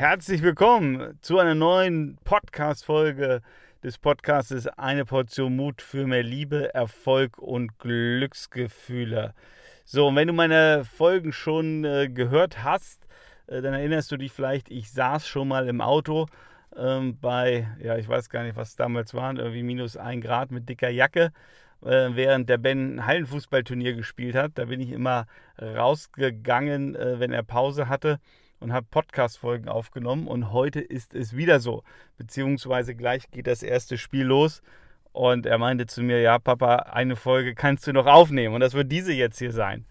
Herzlich willkommen zu einer neuen Podcast-Folge des Podcastes Eine Portion Mut für mehr Liebe, Erfolg und Glücksgefühle. So, und wenn du meine Folgen schon äh, gehört hast, äh, dann erinnerst du dich vielleicht, ich saß schon mal im Auto ähm, bei, ja, ich weiß gar nicht, was damals waren, irgendwie minus ein Grad mit dicker Jacke äh, während der Ben Hallenfußballturnier gespielt hat. Da bin ich immer rausgegangen, äh, wenn er Pause hatte und habe Podcast-Folgen aufgenommen. Und heute ist es wieder so. Beziehungsweise gleich geht das erste Spiel los. Und er meinte zu mir, ja, Papa, eine Folge kannst du noch aufnehmen. Und das wird diese jetzt hier sein.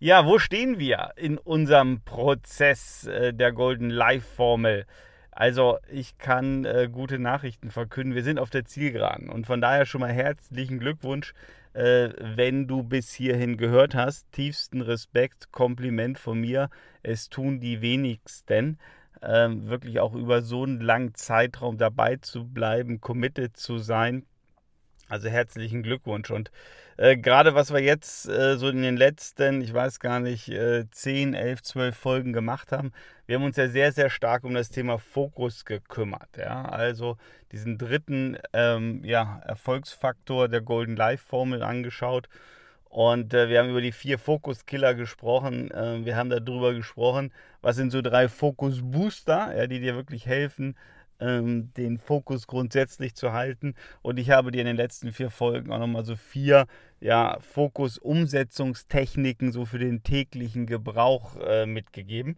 Ja, wo stehen wir in unserem Prozess äh, der Golden Life Formel? Also ich kann äh, gute Nachrichten verkünden. Wir sind auf der Zielgeraden und von daher schon mal herzlichen Glückwunsch, äh, wenn du bis hierhin gehört hast. Tiefsten Respekt, Kompliment von mir. Es tun die wenigsten. Ähm, wirklich auch über so einen langen Zeitraum dabei zu bleiben, committed zu sein. Also herzlichen Glückwunsch. Und äh, gerade was wir jetzt äh, so in den letzten, ich weiß gar nicht, äh, 10, 11, 12 Folgen gemacht haben, wir haben uns ja sehr, sehr stark um das Thema Fokus gekümmert. Ja? Also diesen dritten ähm, ja, Erfolgsfaktor der Golden Life Formel angeschaut. Und äh, wir haben über die vier Fokus-Killer gesprochen. Äh, wir haben darüber gesprochen, was sind so drei Fokus-Booster, ja, die dir wirklich helfen, ähm, den Fokus grundsätzlich zu halten. Und ich habe dir in den letzten vier Folgen auch nochmal so vier ja, Fokus-Umsetzungstechniken so für den täglichen Gebrauch äh, mitgegeben.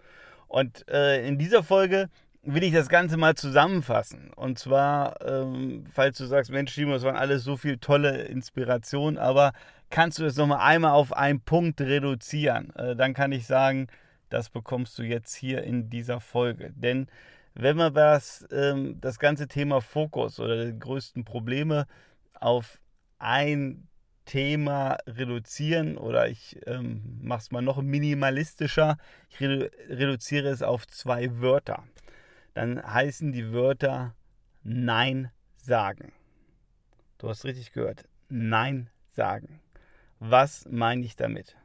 Und äh, in dieser Folge will ich das Ganze mal zusammenfassen. Und zwar, ähm, falls du sagst, Mensch, Timo, das waren alles so viel tolle Inspiration, aber kannst du es nochmal einmal auf einen Punkt reduzieren? Äh, dann kann ich sagen, das bekommst du jetzt hier in dieser Folge. Denn wenn wir das, ähm, das ganze Thema Fokus oder die größten Probleme auf ein Thema reduzieren oder ich ähm, mache es mal noch minimalistischer, ich redu reduziere es auf zwei Wörter, dann heißen die Wörter Nein sagen. Du hast richtig gehört, Nein sagen. Was meine ich damit?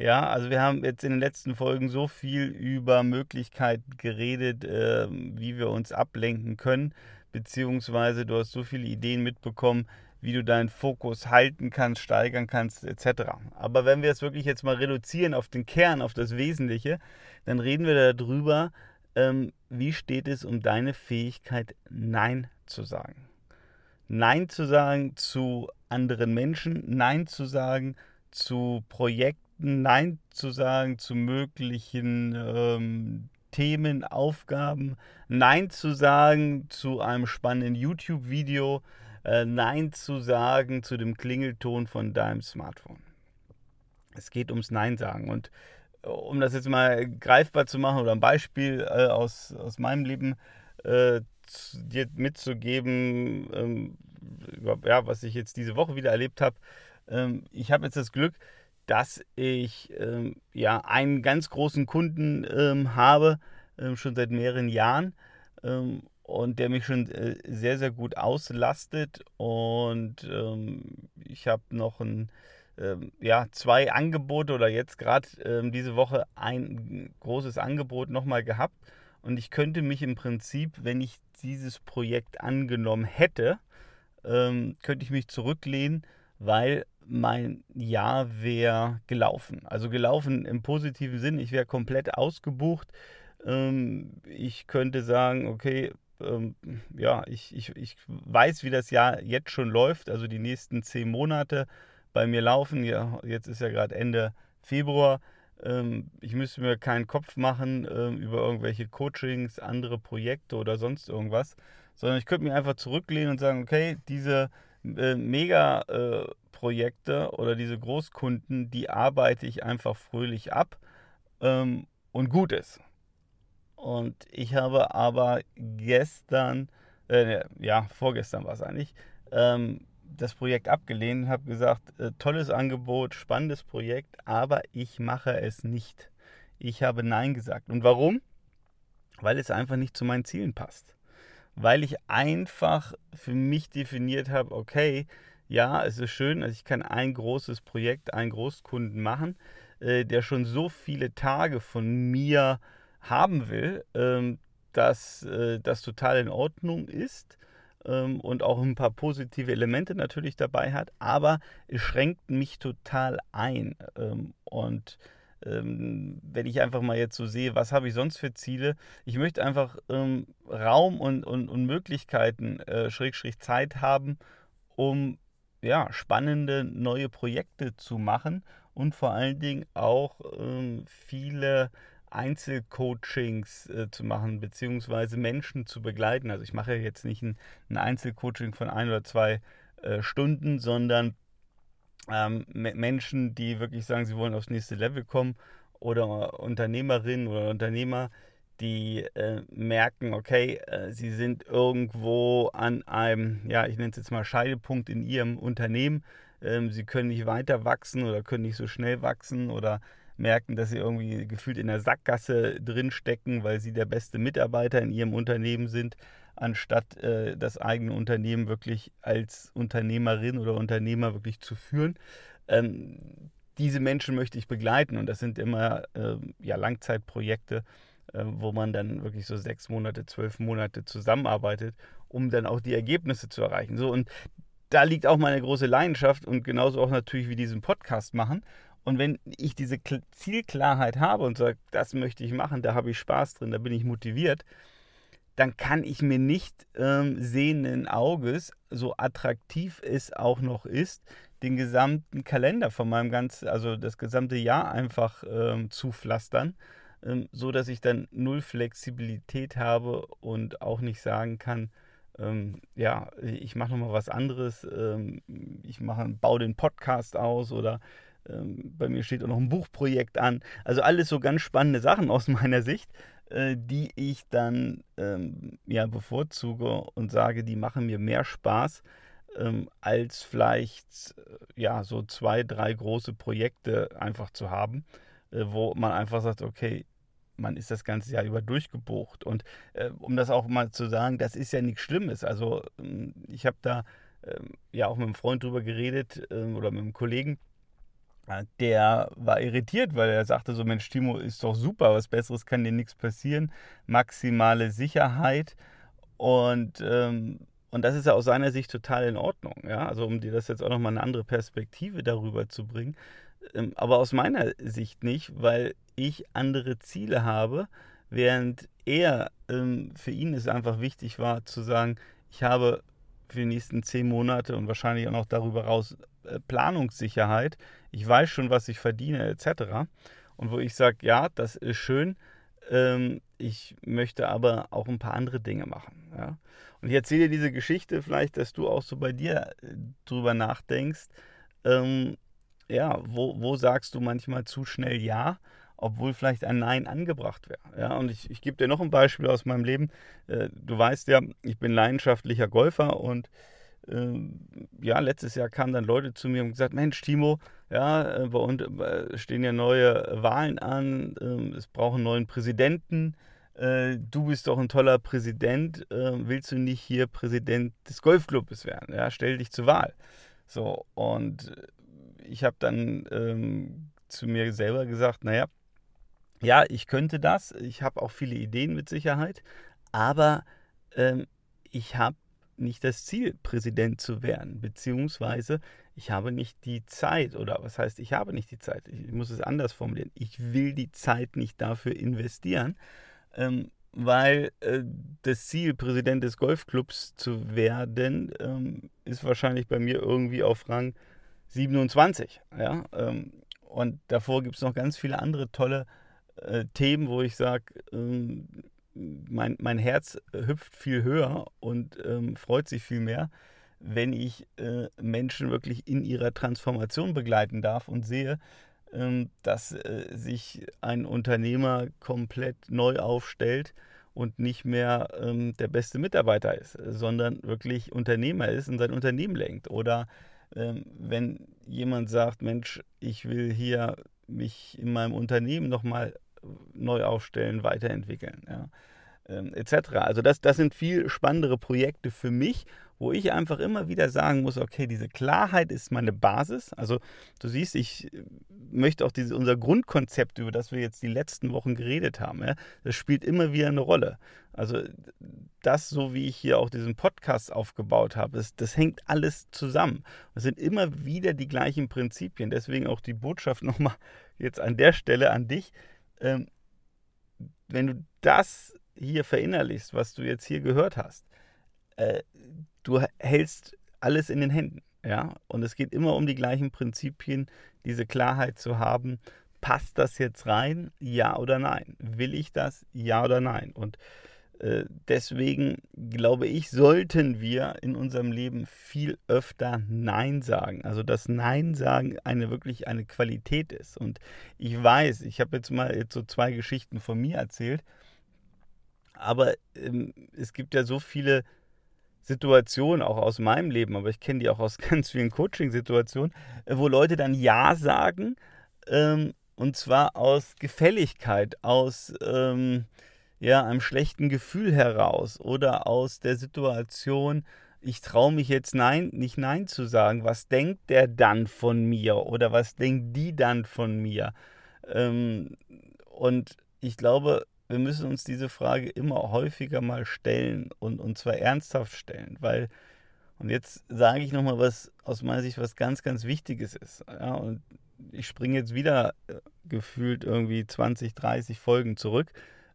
Ja, also wir haben jetzt in den letzten Folgen so viel über Möglichkeiten geredet, äh, wie wir uns ablenken können, beziehungsweise du hast so viele Ideen mitbekommen, wie du deinen Fokus halten kannst, steigern kannst, etc. Aber wenn wir es wirklich jetzt mal reduzieren auf den Kern, auf das Wesentliche, dann reden wir darüber, ähm, wie steht es um deine Fähigkeit, Nein zu sagen. Nein zu sagen zu anderen Menschen, Nein zu sagen zu Projekten, Nein zu sagen zu möglichen ähm, Themen, Aufgaben, Nein zu sagen zu einem spannenden YouTube-Video, äh, Nein zu sagen zu dem Klingelton von deinem Smartphone. Es geht ums Nein sagen. Und äh, um das jetzt mal greifbar zu machen oder ein Beispiel äh, aus, aus meinem Leben äh, dir mitzugeben, ähm, ja, was ich jetzt diese Woche wieder erlebt habe. Ähm, ich habe jetzt das Glück, dass ich ähm, ja einen ganz großen Kunden ähm, habe, ähm, schon seit mehreren Jahren ähm, und der mich schon äh, sehr, sehr gut auslastet. Und ähm, ich habe noch ein, ja, zwei Angebote oder jetzt gerade diese Woche ein großes Angebot nochmal gehabt. Und ich könnte mich im Prinzip, wenn ich dieses Projekt angenommen hätte, könnte ich mich zurücklehnen, weil mein Jahr wäre gelaufen. Also gelaufen im positiven Sinn. Ich wäre komplett ausgebucht. Ähm, ich könnte sagen, okay, ähm, ja, ich, ich, ich weiß, wie das Jahr jetzt schon läuft. Also die nächsten zehn Monate bei mir laufen. Ja, jetzt ist ja gerade Ende Februar. Ähm, ich müsste mir keinen Kopf machen über irgendwelche Coachings, andere Projekte oder sonst irgendwas, sondern ich könnte mich einfach zurücklehnen und sagen, okay, diese äh, mega äh, Projekte oder diese Großkunden, die arbeite ich einfach fröhlich ab ähm, und gut ist. Und ich habe aber gestern, äh, ja, vorgestern war es eigentlich, ähm, das Projekt abgelehnt und habe gesagt, äh, tolles Angebot, spannendes Projekt, aber ich mache es nicht. Ich habe Nein gesagt. Und warum? Weil es einfach nicht zu meinen Zielen passt. Weil ich einfach für mich definiert habe, okay, ja, es ist schön, also ich kann ein großes Projekt, einen Großkunden machen, äh, der schon so viele Tage von mir haben will, ähm, dass äh, das total in Ordnung ist ähm, und auch ein paar positive Elemente natürlich dabei hat, aber es schränkt mich total ein. Ähm, und ähm, wenn ich einfach mal jetzt so sehe, was habe ich sonst für Ziele, ich möchte einfach ähm, Raum und, und, und Möglichkeiten, äh, Schrägstrich Zeit haben, um ja, spannende neue Projekte zu machen und vor allen Dingen auch ähm, viele Einzelcoachings äh, zu machen, beziehungsweise Menschen zu begleiten. Also ich mache jetzt nicht ein, ein Einzelcoaching von ein oder zwei äh, Stunden, sondern ähm, Menschen, die wirklich sagen, sie wollen aufs nächste Level kommen oder Unternehmerinnen oder Unternehmer, die äh, merken, okay, äh, sie sind irgendwo an einem, ja, ich nenne es jetzt mal Scheidepunkt in ihrem Unternehmen. Ähm, sie können nicht weiter wachsen oder können nicht so schnell wachsen oder merken, dass sie irgendwie gefühlt in der Sackgasse drinstecken, weil sie der beste Mitarbeiter in ihrem Unternehmen sind, anstatt äh, das eigene Unternehmen wirklich als Unternehmerin oder Unternehmer wirklich zu führen. Ähm, diese Menschen möchte ich begleiten und das sind immer äh, ja, Langzeitprojekte, wo man dann wirklich so sechs Monate, zwölf Monate zusammenarbeitet, um dann auch die Ergebnisse zu erreichen. So und da liegt auch meine große Leidenschaft und genauso auch natürlich wie diesen Podcast machen. Und wenn ich diese Zielklarheit habe und sage, das möchte ich machen, da habe ich Spaß drin, da bin ich motiviert, dann kann ich mir nicht ähm, sehenden Auges, so attraktiv es auch noch ist, den gesamten Kalender von meinem ganzen, also das gesamte Jahr einfach ähm, zupflastern, ähm, so dass ich dann null Flexibilität habe und auch nicht sagen kann, ähm, ja, ich mache nochmal was anderes, ähm, ich mache, baue den Podcast aus oder ähm, bei mir steht auch noch ein Buchprojekt an. Also alles so ganz spannende Sachen aus meiner Sicht, äh, die ich dann ähm, ja, bevorzuge und sage, die machen mir mehr Spaß, ähm, als vielleicht äh, ja, so zwei, drei große Projekte einfach zu haben, äh, wo man einfach sagt, okay, man ist das ganze Jahr über durchgebucht. Und äh, um das auch mal zu sagen, das ist ja nichts Schlimmes. Also ähm, ich habe da ähm, ja auch mit einem Freund drüber geredet ähm, oder mit einem Kollegen, der war irritiert, weil er sagte so, Mensch, Timo, ist doch super, was Besseres kann dir nichts passieren, maximale Sicherheit und, ähm, und das ist ja aus seiner Sicht total in Ordnung, ja, also um dir das jetzt auch nochmal eine andere Perspektive darüber zu bringen, aber aus meiner Sicht nicht, weil ich andere Ziele habe, während er, ähm, für ihn es einfach wichtig war zu sagen, ich habe für die nächsten zehn Monate und wahrscheinlich auch noch darüber raus äh, Planungssicherheit. Ich weiß schon, was ich verdiene, etc. Und wo ich sage, ja, das ist schön, ähm, ich möchte aber auch ein paar andere Dinge machen. Ja? Und ich erzähle dir diese Geschichte vielleicht, dass du auch so bei dir äh, drüber nachdenkst. Ähm, ja, wo, wo sagst du manchmal zu schnell Ja, obwohl vielleicht ein Nein angebracht wäre. Ja, und ich, ich gebe dir noch ein Beispiel aus meinem Leben. Äh, du weißt ja, ich bin leidenschaftlicher Golfer und ähm, ja, letztes Jahr kamen dann Leute zu mir und gesagt, Mensch, Timo, ja, äh, bei uns äh, stehen ja neue Wahlen an, ähm, es brauchen einen neuen Präsidenten. Äh, du bist doch ein toller Präsident, willst du nicht hier Präsident des Golfclubs werden? Ja, stell dich zur Wahl. So, und ich habe dann ähm, zu mir selber gesagt, naja, ja, ich könnte das, ich habe auch viele Ideen mit Sicherheit, aber ähm, ich habe nicht das Ziel, Präsident zu werden, beziehungsweise ich habe nicht die Zeit oder was heißt, ich habe nicht die Zeit, ich muss es anders formulieren, ich will die Zeit nicht dafür investieren, ähm, weil äh, das Ziel, Präsident des Golfclubs zu werden, ähm, ist wahrscheinlich bei mir irgendwie auf Rang 27. Ja? Ähm, und davor gibt es noch ganz viele andere tolle äh, Themen, wo ich sage, ähm, mein, mein Herz hüpft viel höher und ähm, freut sich viel mehr, wenn ich äh, Menschen wirklich in ihrer Transformation begleiten darf und sehe, ähm, dass äh, sich ein Unternehmer komplett neu aufstellt und nicht mehr ähm, der beste Mitarbeiter ist, sondern wirklich Unternehmer ist und sein Unternehmen lenkt. Oder wenn jemand sagt, Mensch, ich will hier mich in meinem Unternehmen nochmal neu aufstellen, weiterentwickeln, ja, ähm, etc. Also das, das sind viel spannendere Projekte für mich, wo ich einfach immer wieder sagen muss, okay, diese Klarheit ist meine Basis. Also du siehst, ich möchte auch diese, unser Grundkonzept, über das wir jetzt die letzten Wochen geredet haben, ja, das spielt immer wieder eine Rolle. Also das, so wie ich hier auch diesen Podcast aufgebaut habe, das, das hängt alles zusammen. Es sind immer wieder die gleichen Prinzipien. Deswegen auch die Botschaft nochmal jetzt an der Stelle an dich. Ähm, wenn du das hier verinnerlichst, was du jetzt hier gehört hast, äh, du hältst alles in den Händen. Ja, und es geht immer um die gleichen Prinzipien, diese Klarheit zu haben. Passt das jetzt rein? Ja oder nein? Will ich das? Ja oder nein? Und äh, deswegen glaube ich, sollten wir in unserem Leben viel öfter Nein sagen. Also dass Nein sagen eine wirklich eine Qualität ist. Und ich weiß, ich habe jetzt mal jetzt so zwei Geschichten von mir erzählt, aber ähm, es gibt ja so viele Situationen auch aus meinem Leben, aber ich kenne die auch aus ganz vielen Coaching-Situationen, äh, wo Leute dann Ja sagen ähm, und zwar aus Gefälligkeit, aus ähm, ja, einem schlechten Gefühl heraus oder aus der Situation, ich traue mich jetzt nein, nicht nein zu sagen. Was denkt der dann von mir oder was denkt die dann von mir? Ähm, und ich glaube, wir müssen uns diese Frage immer häufiger mal stellen und, und zwar ernsthaft stellen, weil, und jetzt sage ich nochmal was aus meiner Sicht, was ganz, ganz Wichtiges ist. Ja, und ich springe jetzt wieder äh, gefühlt irgendwie 20, 30 Folgen zurück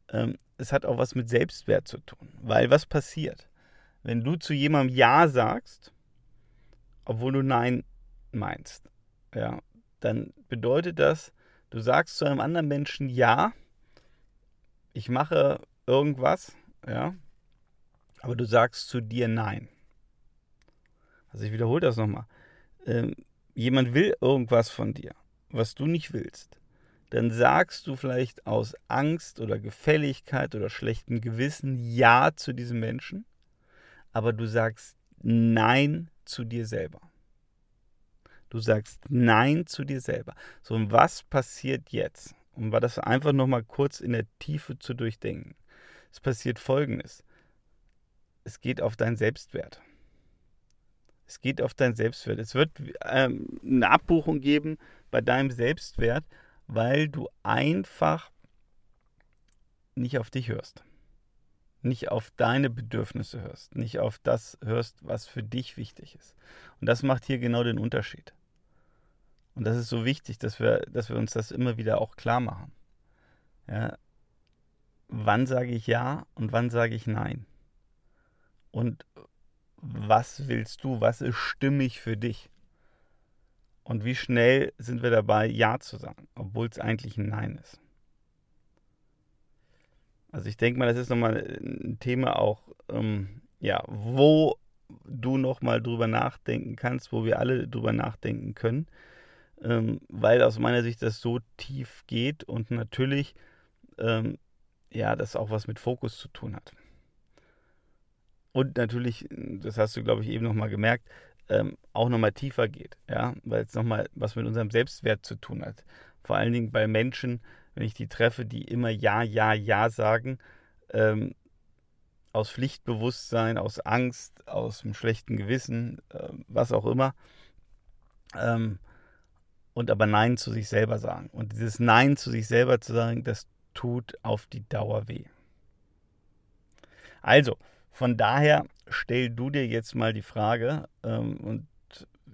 ähm, es hat auch was mit Selbstwert zu tun. Weil was passiert? Wenn du zu jemandem Ja sagst, obwohl du Nein meinst, ja, dann bedeutet das, du sagst zu einem anderen Menschen Ja, ich mache irgendwas, ja, aber du sagst zu dir Nein. Also ich wiederhole das nochmal. Ähm, jemand will irgendwas von dir, was du nicht willst dann sagst du vielleicht aus Angst oder Gefälligkeit oder schlechtem Gewissen Ja zu diesem Menschen, aber du sagst Nein zu dir selber. Du sagst Nein zu dir selber. So, und was passiert jetzt? Um das einfach nochmal kurz in der Tiefe zu durchdenken. Es passiert folgendes. Es geht auf deinen Selbstwert. Es geht auf deinen Selbstwert. Es wird ähm, eine Abbuchung geben bei deinem Selbstwert, weil du einfach nicht auf dich hörst. Nicht auf deine Bedürfnisse hörst, nicht auf das hörst, was für dich wichtig ist. Und das macht hier genau den Unterschied. Und das ist so wichtig, dass wir, dass wir uns das immer wieder auch klar machen. Ja, wann sage ich ja und wann sage ich nein? Und was willst du? Was ist stimmig für dich? Und wie schnell sind wir dabei, Ja zu sagen, obwohl es eigentlich ein Nein ist. Also ich denke mal, das ist nochmal ein Thema auch, ähm, ja, wo du nochmal drüber nachdenken kannst, wo wir alle drüber nachdenken können, ähm, weil aus meiner Sicht das so tief geht und natürlich, ähm, ja, das auch was mit Fokus zu tun hat. Und natürlich, das hast du, glaube ich, eben nochmal gemerkt, ähm, auch nochmal tiefer geht, ja, weil es nochmal was mit unserem Selbstwert zu tun hat. Vor allen Dingen bei Menschen, wenn ich die treffe, die immer Ja, Ja, Ja sagen, ähm, aus Pflichtbewusstsein, aus Angst, aus einem schlechten Gewissen, äh, was auch immer, ähm, und aber Nein zu sich selber sagen. Und dieses Nein zu sich selber zu sagen, das tut auf die Dauer weh. Also, von daher stell du dir jetzt mal die Frage, ähm, und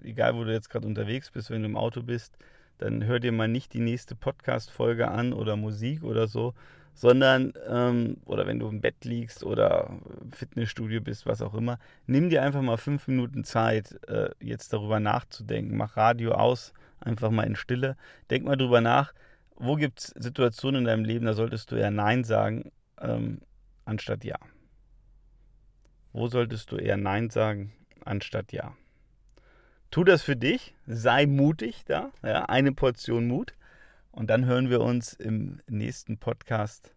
egal wo du jetzt gerade unterwegs bist, wenn du im Auto bist, dann hör dir mal nicht die nächste Podcast-Folge an oder Musik oder so, sondern, ähm, oder wenn du im Bett liegst oder Fitnessstudio bist, was auch immer, nimm dir einfach mal fünf Minuten Zeit, äh, jetzt darüber nachzudenken. Mach Radio aus, einfach mal in Stille. Denk mal drüber nach, wo gibt es Situationen in deinem Leben, da solltest du eher Nein sagen, ähm, anstatt Ja. Wo solltest du eher Nein sagen anstatt Ja? Tu das für dich, sei mutig da, ja, eine Portion Mut. Und dann hören wir uns im nächsten Podcast,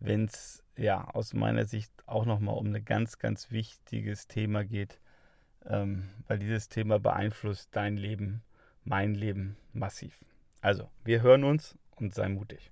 wenn es ja aus meiner Sicht auch nochmal um ein ganz, ganz wichtiges Thema geht, ähm, weil dieses Thema beeinflusst dein Leben, mein Leben massiv. Also, wir hören uns und sei mutig.